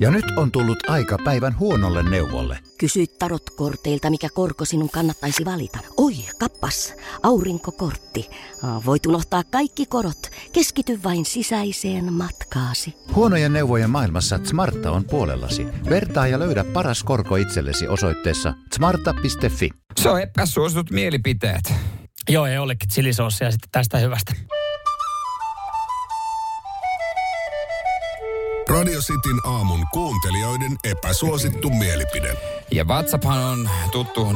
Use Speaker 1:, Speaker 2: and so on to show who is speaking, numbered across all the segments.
Speaker 1: Ja nyt on tullut aika päivän huonolle neuvolle.
Speaker 2: Kysy tarotkorteilta, mikä korko sinun kannattaisi valita. Oi, kappas, aurinkokortti. Voit unohtaa kaikki korot. Keskity vain sisäiseen matkaasi.
Speaker 1: Huonojen neuvojen maailmassa Smarta on puolellasi. Vertaa ja löydä paras korko itsellesi osoitteessa smarta.fi.
Speaker 3: Se on epäsuositut mielipiteet.
Speaker 4: Joo, ei olekin chilisoosia sitten tästä hyvästä.
Speaker 5: Radio Cityn aamun kuuntelijoiden epäsuosittu mielipide.
Speaker 3: Ja WhatsApphan on tuttu 0447255854,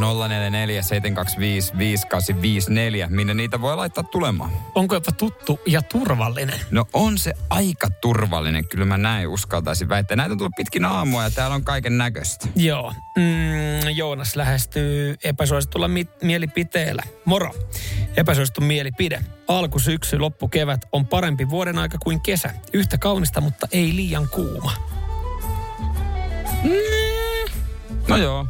Speaker 3: minne niitä voi laittaa tulemaan.
Speaker 4: Onko jopa tuttu ja turvallinen?
Speaker 3: No on se aika turvallinen, kyllä mä näin uskaltaisin väittää. Näitä on tullut pitkin aamua ja täällä on kaiken näköistä.
Speaker 4: Joo. Mm, Joonas lähestyy epäsuositulla mi- mielipiteellä. Moro. Epäsuosittu mielipide. Alku syksy, loppu kevät on parempi vuoden aika kuin kesä. Yhtä kaunista, mutta ei liian kuuma.
Speaker 3: No joo.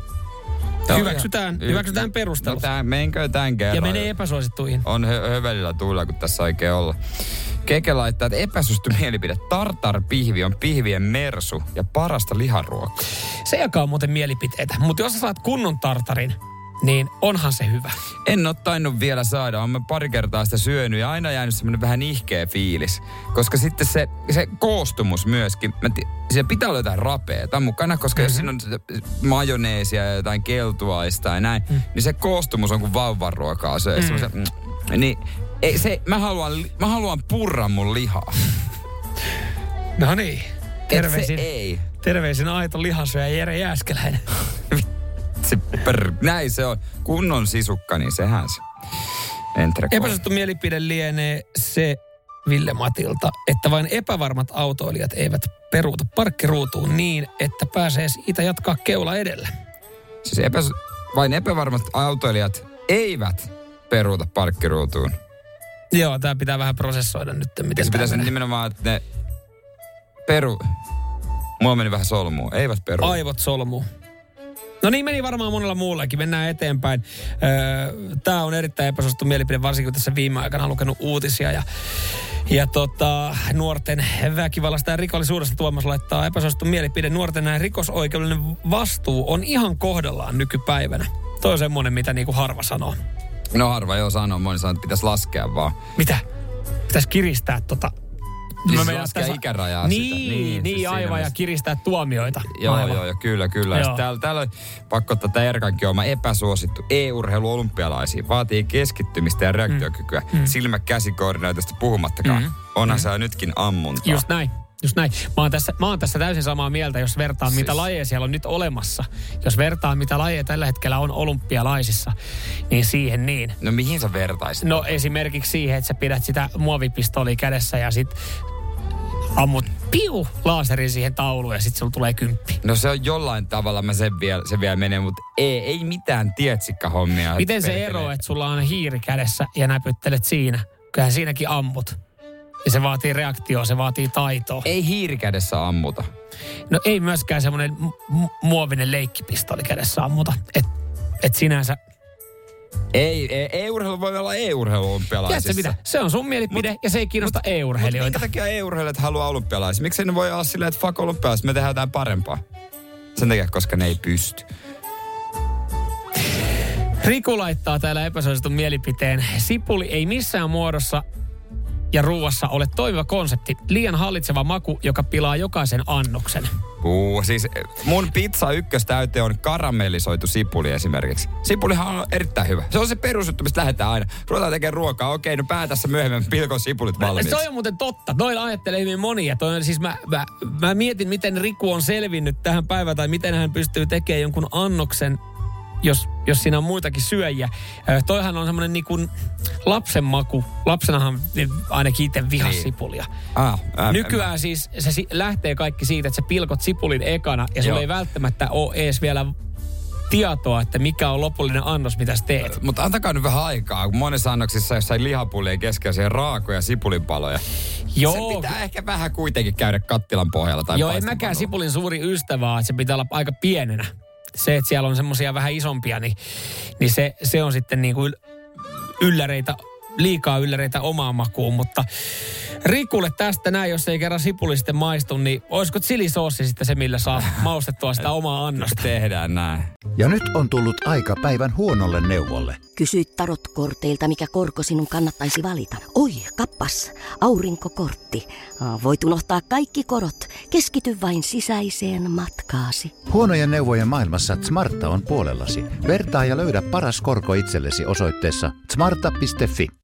Speaker 3: Joo,
Speaker 4: Hyväksytään, hyväksytään
Speaker 3: no,
Speaker 4: perustelut.
Speaker 3: No tää, menkö tämän kerran?
Speaker 4: ja menee epäsuosittuihin.
Speaker 3: On hö- hövelillä tuulla, kun tässä oikein olla. Keke laittaa, että epäsuosittu mielipide. Tartar-pihvi on pihvien mersu ja parasta liharuokaa.
Speaker 4: Se jakaa muuten mielipiteitä. Mutta jos sä saat kunnon tartarin, niin onhan se hyvä.
Speaker 3: En ole tainnut vielä saada. Olen mä pari kertaa sitä syönyt ja aina jäänyt semmoinen vähän ihkeä fiilis. Koska sitten se, se koostumus myöskin, mä ti- siellä pitää olla jotain rapeeta mukana, koska mm-hmm. jos siinä on majoneesia ja jotain keltuaista ja näin, mm. niin se koostumus on kuin vauvan ruokaa syö. Mm. Mm, niin ei, se, mä, haluan, mä haluan purra mun lihaa.
Speaker 4: No niin. Terveisin,
Speaker 3: Se ei.
Speaker 4: terveisin aito lihasyöjä Jere Jääskeläinen.
Speaker 3: Se per, näin se on. Kunnon sisukka, niin sehän se.
Speaker 4: Epäsuosittu mielipide lienee se Ville Matilta, että vain epävarmat autoilijat eivät peruuta parkkiruutuun niin, että pääsee siitä jatkaa keula edellä.
Speaker 3: Siis epä, vain epävarmat autoilijat eivät peruuta parkkiruutuun.
Speaker 4: Joo, tämä pitää vähän prosessoida nyt, miten tämä
Speaker 3: pitäisi nimenomaan, että ne peru... Mulla meni vähän solmuun. Eivät peru.
Speaker 4: Aivot solmuu. No niin meni varmaan monella muullakin. Mennään eteenpäin. Tämä on erittäin epäsuosittu mielipide, varsinkin kun tässä viime aikana on lukenut uutisia. Ja, ja tota, nuorten väkivallasta ja rikollisuudesta Tuomas laittaa epäsuosittu mielipide. Nuorten rikosoikeudellinen vastuu on ihan kohdallaan nykypäivänä. Toi on semmoinen, mitä niinku harva sanoo.
Speaker 3: No harva joo sanoo, moni sanoo, että pitäisi laskea vaan.
Speaker 4: Mitä? Pitäisi kiristää tota...
Speaker 3: Siis
Speaker 4: Mä meinaan,
Speaker 3: laskea
Speaker 4: tässä-
Speaker 3: ikärajaa
Speaker 4: niin,
Speaker 3: sitä.
Speaker 4: Niin,
Speaker 3: Niin,
Speaker 4: niin,
Speaker 3: siis siinä
Speaker 4: aivan, ja kiristää tuomioita.
Speaker 3: Joo,
Speaker 4: aivan.
Speaker 3: joo, joo, kyllä, kyllä.
Speaker 4: Joo.
Speaker 3: täällä, täällä on pakko tämä Erkankin oma epäsuosittu e-urheilu olympialaisiin. Vaatii keskittymistä ja reaktiokykyä. Mm. Silmä käsikoordinaatiosta puhumattakaan.
Speaker 4: Mm.
Speaker 3: Mm. Onhan mm. se nytkin ammuntaa.
Speaker 4: Just näin. Just näin. Mä oon, tässä, mä oon tässä täysin samaa mieltä, jos vertaa siis... mitä
Speaker 3: Siis-
Speaker 4: lajeja siellä on nyt olemassa. Jos vertaa mitä lajeja tällä hetkellä on olympialaisissa, niin siihen niin.
Speaker 3: No mihin sä vertaisit?
Speaker 4: No esimerkiksi siihen, että sä pidät sitä muovipistolia kädessä ja sit ammut piu laaserin siihen tauluun ja sit sulla tulee kymppi.
Speaker 3: No se on jollain tavalla, mä sen vielä, se vielä menee, mutta ei, ei mitään tietsikkahommia.
Speaker 4: Miten se ero, että sulla on hiiri kädessä ja näpyttelet siinä? Kyllähän siinäkin ammut. Ja se vaatii reaktioa, se vaatii taitoa.
Speaker 3: Ei hiirikädessä ammuta.
Speaker 4: No ei myöskään semmoinen mu- muovinen leikkipistoli kädessä ammuta. Et, et sinänsä...
Speaker 3: Ei, ei, e-urheilu voi olla e-urheilu olympialaisissa.
Speaker 4: Tiedätkö mitä? Se on sun mielipide
Speaker 3: Mut-
Speaker 4: ja se ei kiinnosta
Speaker 3: Mutta
Speaker 4: e-urheilijoita.
Speaker 3: minkä takia e-urheilijat haluaa olympialaisia? Miksi ne voi olla silleen, että fuck olympialaiset, me tehdään jotain parempaa? Sen takia, koska ne ei pysty.
Speaker 4: Riku laittaa täällä epäsuositun mielipiteen. Sipuli ei missään muodossa ja ruuassa ole toimiva konsepti. Liian hallitseva maku, joka pilaa jokaisen annoksen.
Speaker 3: Uu, siis mun pizza ykköstäyte on karamellisoitu sipuli esimerkiksi. Sipulihan on erittäin hyvä. Se on se perusjuttu, mistä lähdetään aina. Ruvetaan tekemään ruokaa. Okei, no pää tässä myöhemmin pilkon sipulit valmiiksi.
Speaker 4: Se on muuten totta. Noin ajattelee hyvin monia. Toi on siis mä, mä, mä, mietin, miten Riku on selvinnyt tähän päivään tai miten hän pystyy tekemään jonkun annoksen, jos, jos siinä on muitakin syöjiä. Toihan on semmoinen niin kuin lapsen maku. Lapsenahan niin ainakin itse vihas
Speaker 3: Niin.
Speaker 4: sipulia.
Speaker 3: Ah, ää,
Speaker 4: Nykyään siis se si- lähtee kaikki siitä, että sä pilkot sipulin ekana ja sulla
Speaker 3: Joo.
Speaker 4: ei välttämättä ole edes vielä tietoa, että mikä on lopullinen annos, mitä sä teet.
Speaker 3: Mutta antakaa nyt vähän aikaa, kun monessa annoksissa jossain lihapullien keskellä siellä raakoja sipulinpaloja.
Speaker 4: Joo,
Speaker 3: Se pitää ehkä vähän kuitenkin käydä kattilan pohjalla tai
Speaker 4: Joo, en mäkään sipulin suuri ystävä, että se pitää olla aika pienenä. Se, että siellä on semmoisia vähän isompia, niin, niin se, se on sitten niin kuin ylläreitä, liikaa ylläreitä omaan makuun, mutta Rikulle tästä näin, jos ei kerran sipuli sitten maistu, niin olisiko chilisoossi sitten se, millä saa maustettua sitä omaa annosta?
Speaker 3: Tehdään näin.
Speaker 1: Ja nyt on tullut aika päivän huonolle neuvolle.
Speaker 2: Kysy tarotkorteilta, mikä korko sinun kannattaisi valita. Oi, kappas, aurinkokortti. Voit unohtaa kaikki korot. Keskity vain sisäiseen matkaasi.
Speaker 1: Huonojen neuvojen maailmassa Smarta on puolellasi. Vertaa ja löydä paras korko itsellesi osoitteessa smarta.fi.